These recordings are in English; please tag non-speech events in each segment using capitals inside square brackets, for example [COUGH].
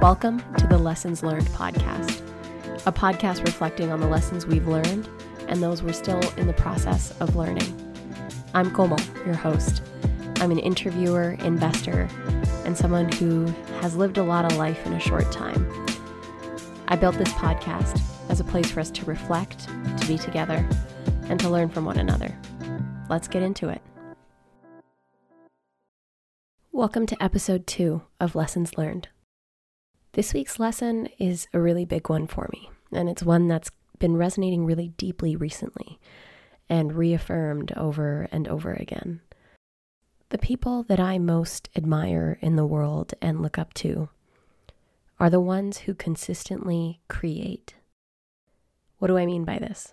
Welcome to the Lessons Learned podcast, a podcast reflecting on the lessons we've learned and those we're still in the process of learning. I'm Komal, your host. I'm an interviewer, investor, and someone who has lived a lot of life in a short time. I built this podcast as a place for us to reflect, to be together, and to learn from one another. Let's get into it. Welcome to episode two of Lessons Learned. This week's lesson is a really big one for me, and it's one that's been resonating really deeply recently and reaffirmed over and over again. The people that I most admire in the world and look up to are the ones who consistently create. What do I mean by this?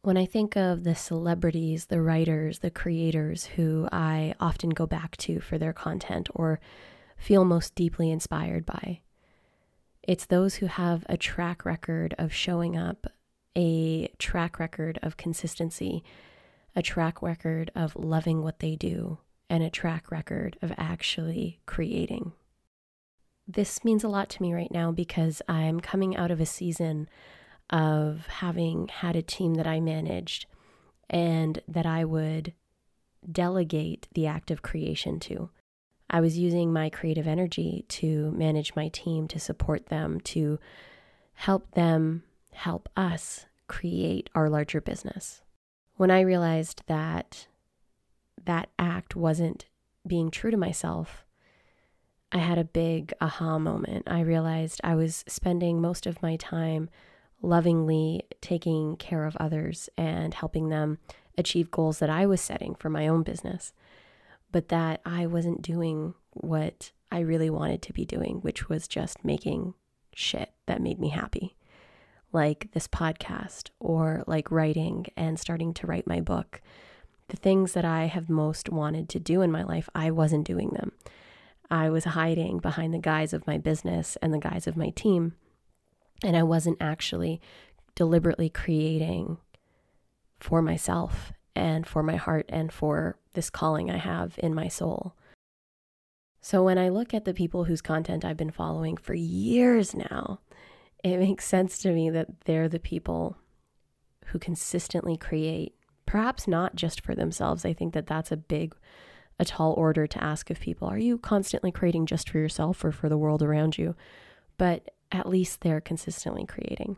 When I think of the celebrities, the writers, the creators who I often go back to for their content or feel most deeply inspired by. It's those who have a track record of showing up, a track record of consistency, a track record of loving what they do, and a track record of actually creating. This means a lot to me right now because I'm coming out of a season of having had a team that I managed and that I would delegate the act of creation to. I was using my creative energy to manage my team, to support them, to help them help us create our larger business. When I realized that that act wasn't being true to myself, I had a big aha moment. I realized I was spending most of my time lovingly taking care of others and helping them achieve goals that I was setting for my own business but that I wasn't doing what I really wanted to be doing, which was just making shit that made me happy, like this podcast or like writing and starting to write my book. The things that I have most wanted to do in my life, I wasn't doing them. I was hiding behind the guise of my business and the guise of my team. And I wasn't actually deliberately creating for myself and for my heart and for this calling I have in my soul. So when I look at the people whose content I've been following for years now, it makes sense to me that they're the people who consistently create, perhaps not just for themselves. I think that that's a big, a tall order to ask of people. Are you constantly creating just for yourself or for the world around you? But at least they're consistently creating.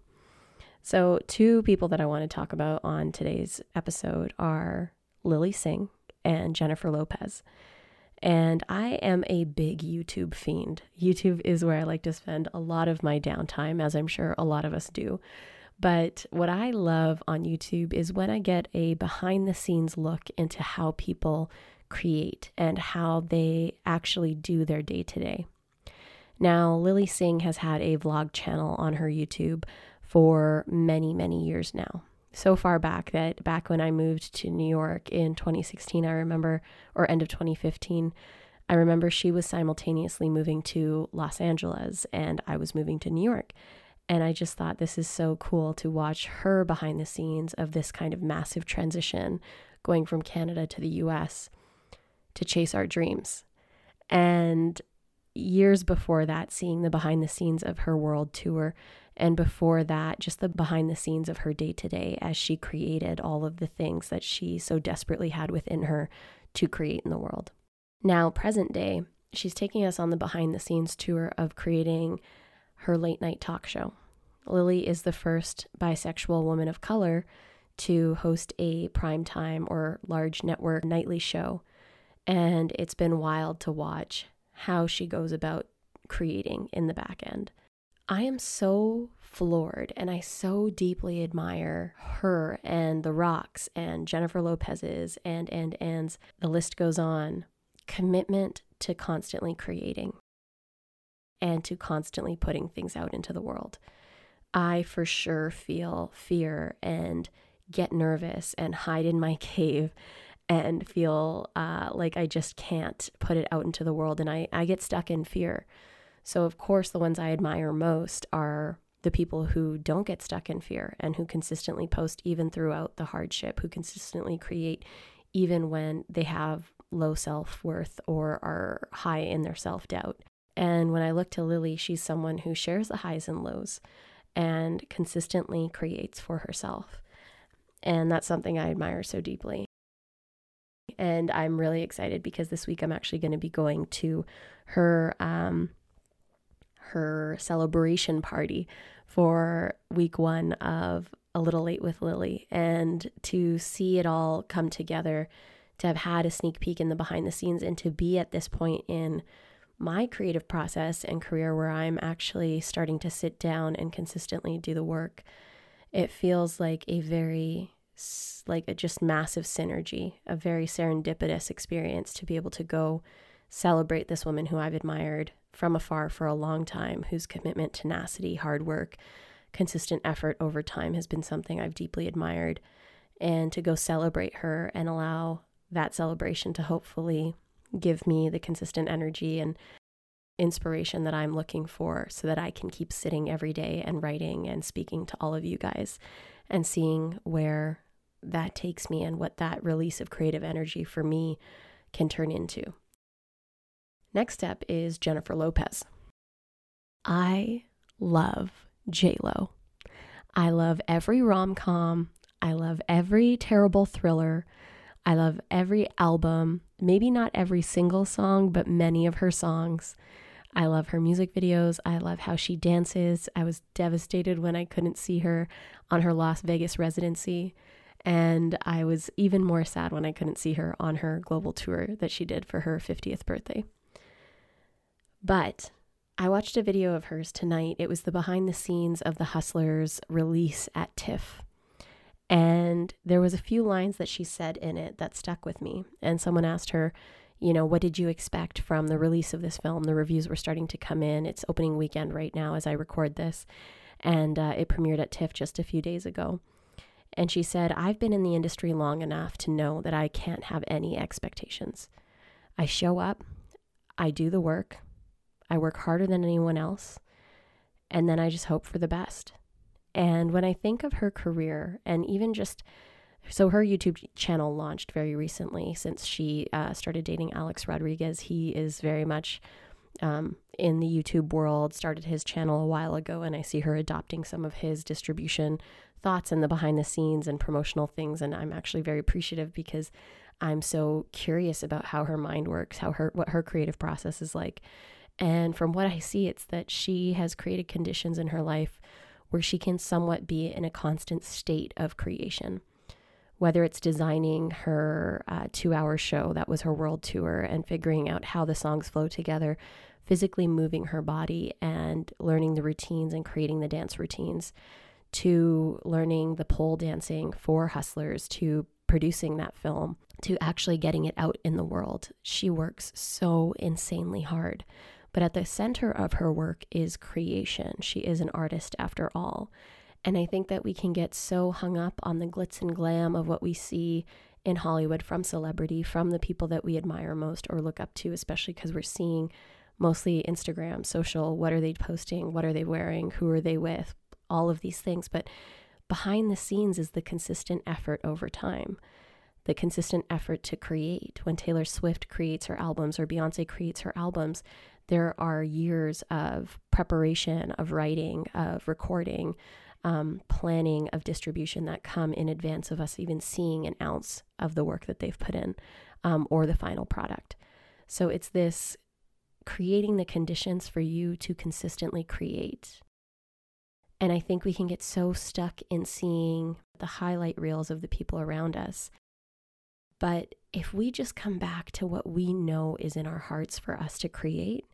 So, two people that I want to talk about on today's episode are Lilly Singh and Jennifer Lopez. And I am a big YouTube fiend. YouTube is where I like to spend a lot of my downtime, as I'm sure a lot of us do. But what I love on YouTube is when I get a behind the scenes look into how people create and how they actually do their day to day. Now, Lilly Singh has had a vlog channel on her YouTube for many, many years now. So far back that back when I moved to New York in 2016, I remember, or end of 2015, I remember she was simultaneously moving to Los Angeles and I was moving to New York. And I just thought this is so cool to watch her behind the scenes of this kind of massive transition going from Canada to the US to chase our dreams. And years before that, seeing the behind the scenes of her world tour and before that, just the behind the scenes of her day to day as she created all of the things that she so desperately had within her to create in the world. Now, present day, she's taking us on the behind the scenes tour of creating her late night talk show. Lilly is the first bisexual woman of color to host a primetime or large network nightly show. And it's been wild to watch how she goes about creating in the back end. I am so floored and I so deeply admire her and the Rocks and Jennifer Lopez's and and and's the list goes on commitment to constantly creating and to constantly putting things out into the world. I for sure feel fear and get nervous and hide in my [LAUGHS] cave and feel uh, like I just can't put it out into the world and I, I get stuck in fear. So, of course, the ones I admire most are the people who don't get stuck in fear and who consistently post even throughout the hardship, who consistently create even when they have low self worth or are high in their self doubt. And when I look to Lilly, she's someone who shares the highs and lows and consistently creates for herself. And that's something I admire so deeply. And I'm really excited because this week I'm actually going to be going to her um, her celebration party for week one of A Little Late with Lilly, and to see it all come together, to have had a sneak peek in the behind the scenes, and to be at this point in my creative process and career where I'm actually starting to sit down and consistently do the work, it feels like a very like a just massive synergy, a very serendipitous experience to be able to go celebrate this woman who I've admired from afar for a long time, whose commitment, tenacity, hard work, consistent effort over time has been something I've deeply admired. And to go celebrate her and allow that celebration to hopefully give me the consistent energy and inspiration that I'm looking for so that I can keep sitting every day and writing and speaking to all of you guys and seeing where that takes me and what that release of creative energy for me can turn into. Next up is Jennifer Lopez. I love J-Lo. I love every rom-com. I love every terrible thriller. I love every album, maybe not every single song, but many of her songs. I love her music videos. I love how she dances. I was devastated when I couldn't see her on her Las Vegas residency. And I was even more sad when I couldn't see her on her global tour that she did for her 50th birthday. But I watched a video of hers tonight. It was the behind the scenes of the Hustlers release at TIFF. And there was a few lines that she said in it that stuck with me. And someone asked her, you know, what did you expect from the release of this film? The reviews were starting to come in. It's opening weekend right now as I record this. And uh, it premiered at TIFF just a few days ago. And she said, I've been in the industry long enough to know that I can't have any expectations. I show up, I do the work, I work harder than anyone else, and then I just hope for the best. And when I think of her career, and even just so her YouTube channel launched very recently since she uh, started dating Alex Rodriguez. He is very much um, in the YouTube world, started his channel a while ago, and I see her adopting some of his distribution thoughts and the behind the scenes and promotional things. And I'm actually very appreciative because I'm so curious about how her mind works, how her what her creative process is like. And from what I see, it's that she has created conditions in her life where she can somewhat be in a constant state of creation. Whether it's designing her uh, two hour show that was her world tour and figuring out how the songs flow together, physically moving her body and learning the routines and creating the dance routines, to learning the pole dancing for hustlers, to producing that film, to actually getting it out in the world. She works so insanely hard. But at the center of her work is creation. She is an artist after all. And I think that we can get so hung up on the glitz and glam of what we see in Hollywood from celebrity, from the people that we admire most or look up to, especially because we're seeing mostly Instagram, social, what are they posting, what are they wearing, who are they with, all of these things. But behind the scenes is the consistent effort over time, the consistent effort to create. When Taylor Swift creates her albums or Beyonce creates her albums, there are years of preparation, of writing, of recording, um, planning, of distribution that come in advance of us even seeing an ounce of the work that they've put in um, or the final product. So it's this creating the conditions for you to consistently create. And I think we can get so stuck in seeing the highlight reels of the people around us. But if we just come back to what we know is in our hearts for us to create,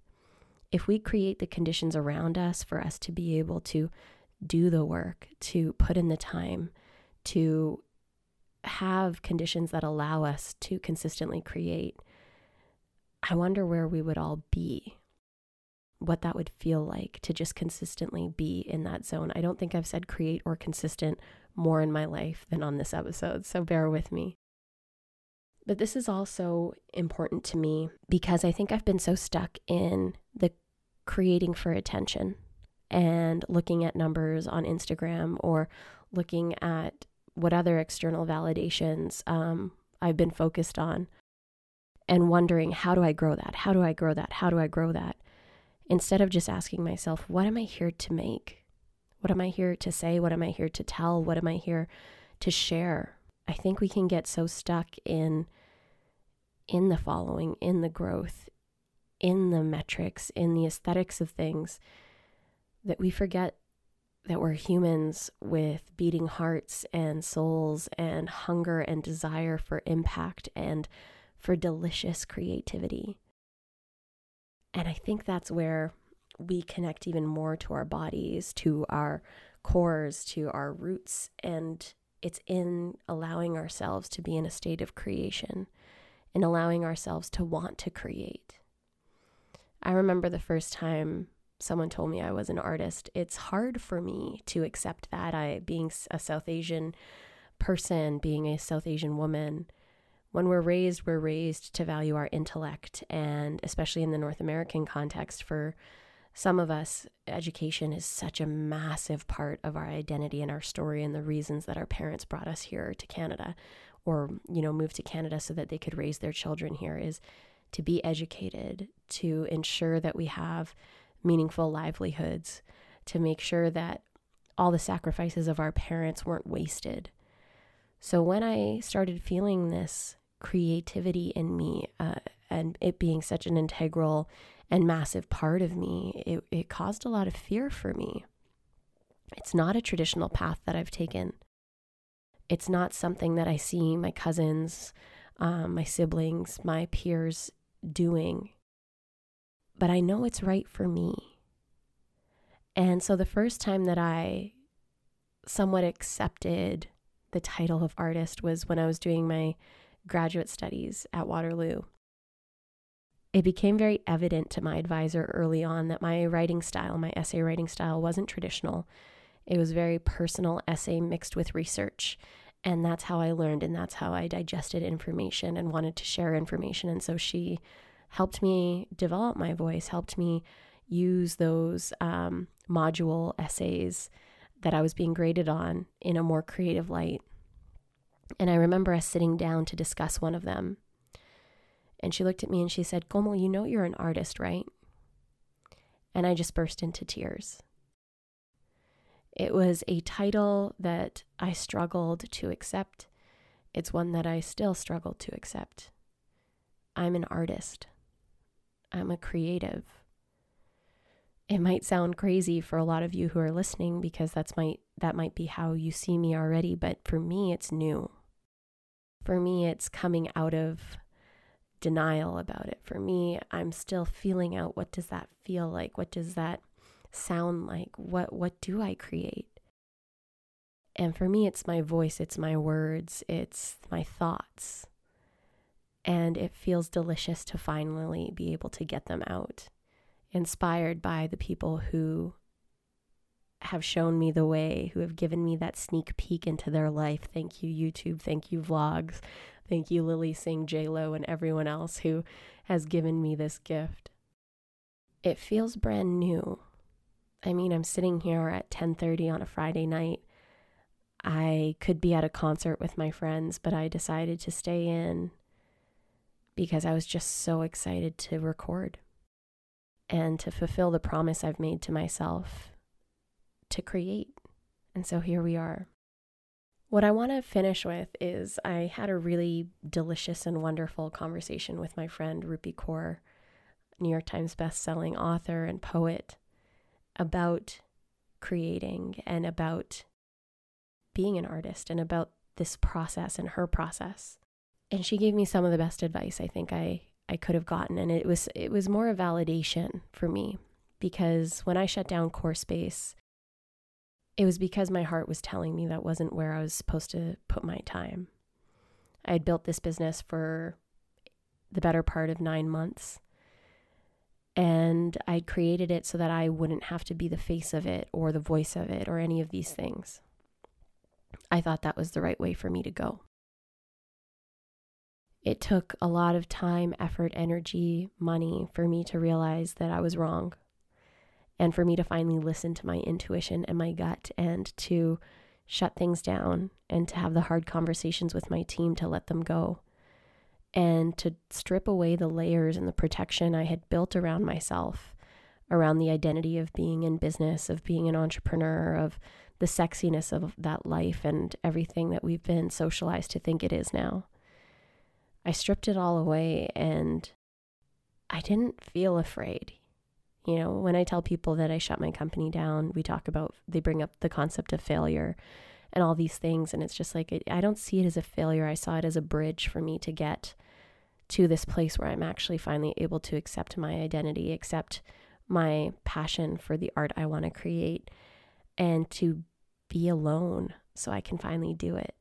if we create the conditions around us for us to be able to do the work, to put in the time, to have conditions that allow us to consistently create, I wonder where we would all be, what that would feel like to just consistently be in that zone. I don't think I've said create or consistent more in my life than on this episode, so bear with me. But this is also important to me because I think I've been so stuck in the creating for attention and looking at numbers on Instagram or looking at what other external validations um, I've been focused on and wondering, how do I grow that? How do I grow that? How do I grow that? Instead of just asking myself, what am I here to make? What am I here to say? What am I here to tell? What am I here to share? I think we can get so stuck in in the following, in the growth, in the metrics, in the aesthetics of things that we forget that we're humans with beating hearts and souls and hunger and desire for impact and for delicious creativity. And I think that's where we connect even more to our bodies, to our cores, to our roots. And it's in allowing ourselves to be in a state of creation, in allowing ourselves to want to create. I remember the first time someone told me I was an artist, it's hard for me to accept that. I, being a South Asian person, being a South Asian woman, when we're raised, we're raised to value our intellect. And especially in the North American context, for some of us, education is such a massive part of our identity and our story and the reasons that our parents brought us here to Canada or, you know, moved to Canada so that they could raise their children here is to be educated, to ensure that we have meaningful livelihoods, to make sure that all the sacrifices of our parents weren't wasted. So when I started feeling this creativity in me uh, and it being such an integral and massive part of me, it, it caused a lot of fear for me. It's not a traditional path that I've taken. It's not something that I see my cousins, um, my siblings, my peers doing but I know it's right for me. And so the first time that I somewhat accepted the title of artist was when I was doing my graduate studies at Waterloo. It became very evident to my advisor early on that my writing style, my essay writing style, wasn't traditional. It was very personal essay mixed with research. And that's how I learned and that's how I digested information and wanted to share information. And so she helped me develop my voice, helped me use those um, module essays that I was being graded on in a more creative light. And I remember us sitting down to discuss one of them. And she looked at me and she said, Komal, you know you're an artist, right? And I just burst into tears. It was a title that I struggled to accept. It's one that I still struggle to accept. I'm an artist. I'm a creative. It might sound crazy for a lot of you who are listening because that's my that might be how you see me already, but for me it's new. For me it's coming out of denial about it. For me, I'm still feeling out what does that feel like? What does that sound like? What what do I create? And for me it's my voice, it's my words, it's my thoughts and it feels delicious to finally be able to get them out, inspired by the people who have shown me the way, who have given me that sneak peek into their life. Thank you, YouTube. Thank you, vlogs. Thank you, Lilly Singh, Lo, and everyone else who has given me this gift. It feels brand new. I mean, I'm sitting here at 10:30 on a Friday night. I could be at a concert with my friends, but I decided to stay in because I was just so excited to record and to fulfill the promise I've made to myself to create. And so here we are. What I want to finish with is I had a really delicious and wonderful conversation with my friend Rupi Kaur, New York Times best-selling author and poet, about creating and about being an artist and about this process and her process and she gave me some of the best advice I think I I could have gotten and it was it was more a validation for me because when I shut down core space it was because my heart was telling me that wasn't where I was supposed to put my time. I had built this business for the better part of 9 months and I'd created it so that I wouldn't have to be the face of it or the voice of it or any of these things. I thought that was the right way for me to go. It took a lot of time, effort, energy, money for me to realize that I was wrong. and for me to finally listen to my intuition and my gut and to shut things down and to have the hard conversations with my team to let them go and to strip away the layers and the protection I had built around myself, around the identity of being in business, of being an entrepreneur, of the sexiness of that life and everything that we've been socialized to think it is now. I stripped it all away and I didn't feel afraid. You know, when I tell people that I shut my company down, we talk about, they bring up the concept of failure and all these things. And it's just like, I don't see it as a failure. I saw it as a bridge for me to get to this place where I'm actually finally able to accept my identity, accept my passion for the art I want to create, and to be alone so I can finally do it.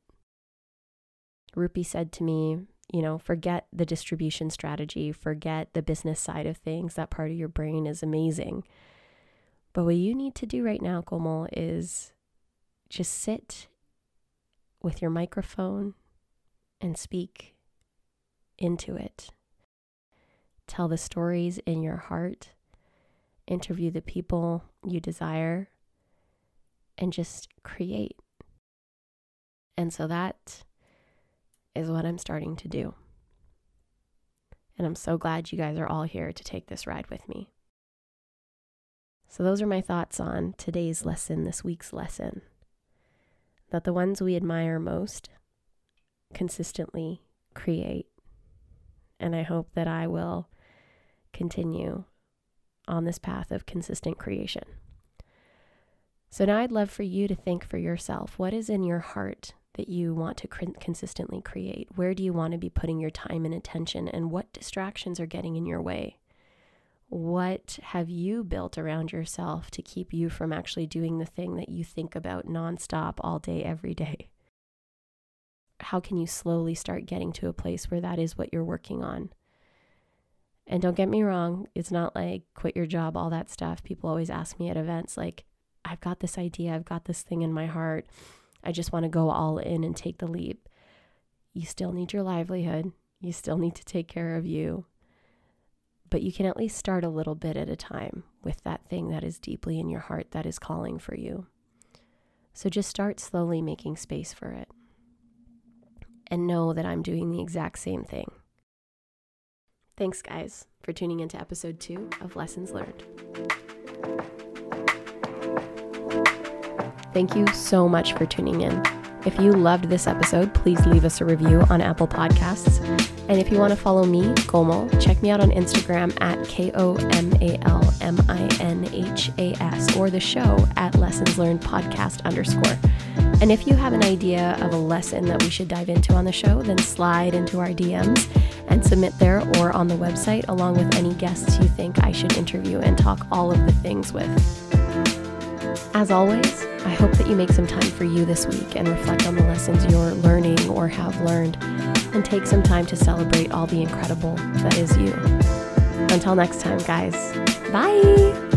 Rupi said to me, you know, forget the distribution strategy, forget the business side of things. That part of your brain is amazing. But what you need to do right now, Komal, is just sit with your microphone and speak into it. Tell the stories in your heart, interview the people you desire, and just create. And so that is what I'm starting to do. And I'm so glad you guys are all here to take this ride with me. So, those are my thoughts on today's lesson, this week's lesson. That the ones we admire most consistently create. And I hope that I will continue on this path of consistent creation. So now I'd love for you to think for yourself what is in your heart that you want to consistently create? Where do you want to be putting your time and attention? And what distractions are getting in your way? What have you built around yourself to keep you from actually doing the thing that you think about nonstop all day, every day? How can you slowly start getting to a place where that is what you're working on? And don't get me wrong, it's not like quit your job, all that stuff. People always ask me at events, like, I've got this idea, I've got this thing in my heart. I just want to go all in and take the leap. You still need your livelihood. You still need to take care of you. But you can at least start a little bit at a time with that thing that is deeply in your heart that is calling for you. So just start slowly making space for it. And know that I'm doing the exact same thing. Thanks, guys, for tuning into episode two of Lessons Learned. Thank you so much for tuning in. If you loved this episode, please leave us a review on Apple Podcasts. And if you want to follow me, Komal, check me out on Instagram at K O M A L M I N H A S or the show at Lessons Learned Podcast underscore. And if you have an idea of a lesson that we should dive into on the show, then slide into our DMs and submit there or on the website, along with any guests you think I should interview and talk all of the things with. As always, I hope that you make some time for you this week and reflect on the lessons you're learning or have learned, and take some time to celebrate all the incredible that is you. Until next time, guys, bye!